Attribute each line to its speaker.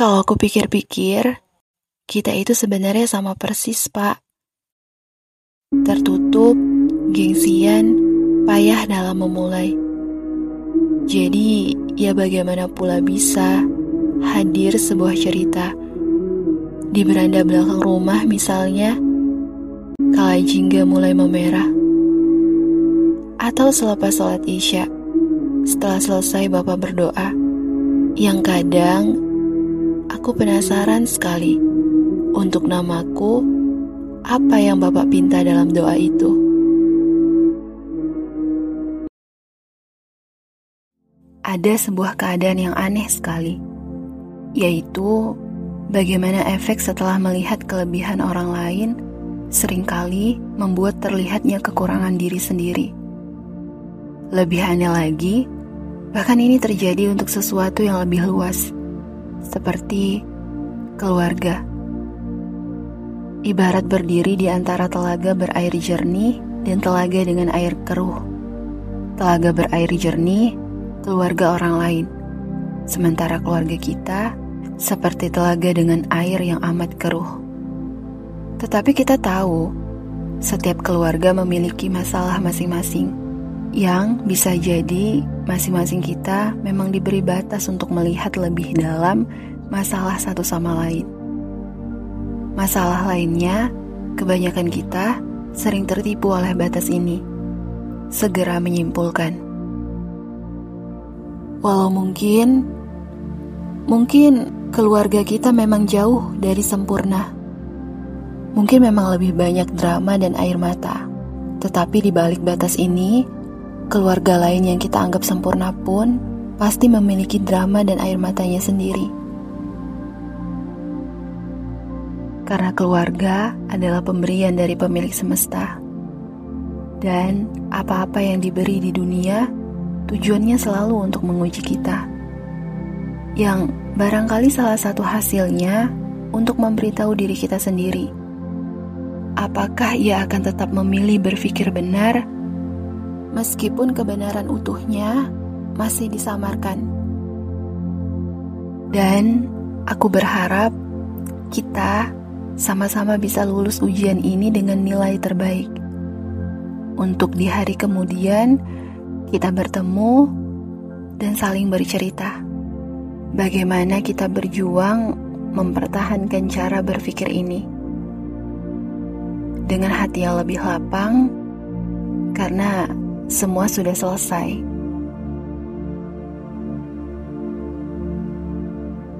Speaker 1: Kalau aku pikir-pikir, kita itu sebenarnya sama persis, Pak. Tertutup, gengsian, payah dalam memulai. Jadi, ya bagaimana pula bisa hadir sebuah cerita di beranda belakang rumah misalnya, kala jingga mulai memerah. Atau selepas sholat isya, setelah selesai Bapak berdoa, yang kadang aku penasaran sekali untuk namaku, apa yang Bapak pinta dalam doa itu. Ada sebuah keadaan yang aneh sekali, yaitu bagaimana efek setelah melihat kelebihan orang lain sering kali membuat terlihatnya kekurangan diri sendiri. Lebih aneh lagi, Bahkan ini terjadi untuk sesuatu yang lebih luas, seperti keluarga. Ibarat berdiri di antara telaga berair jernih dan telaga dengan air keruh. Telaga berair jernih, keluarga orang lain. Sementara keluarga kita seperti telaga dengan air yang amat keruh. Tetapi kita tahu, setiap keluarga memiliki masalah masing-masing yang bisa jadi masing-masing kita memang diberi batas untuk melihat lebih dalam masalah satu sama lain. Masalah lainnya, kebanyakan kita sering tertipu oleh batas ini. Segera menyimpulkan. Walau mungkin, mungkin keluarga kita memang jauh dari sempurna. Mungkin memang lebih banyak drama dan air mata. Tetapi di balik batas ini, Keluarga lain yang kita anggap sempurna pun pasti memiliki drama dan air matanya sendiri. Karena keluarga adalah pemberian dari pemilik semesta. Dan apa-apa yang diberi di dunia tujuannya selalu untuk menguji kita. Yang barangkali salah satu hasilnya untuk memberitahu diri kita sendiri. Apakah ia akan tetap memilih berpikir benar meskipun kebenaran utuhnya masih disamarkan. Dan aku berharap kita sama-sama bisa lulus ujian ini dengan nilai terbaik. Untuk di hari kemudian kita bertemu dan saling bercerita. Bagaimana kita berjuang mempertahankan cara berpikir ini. Dengan hati yang lebih lapang, karena semua sudah selesai.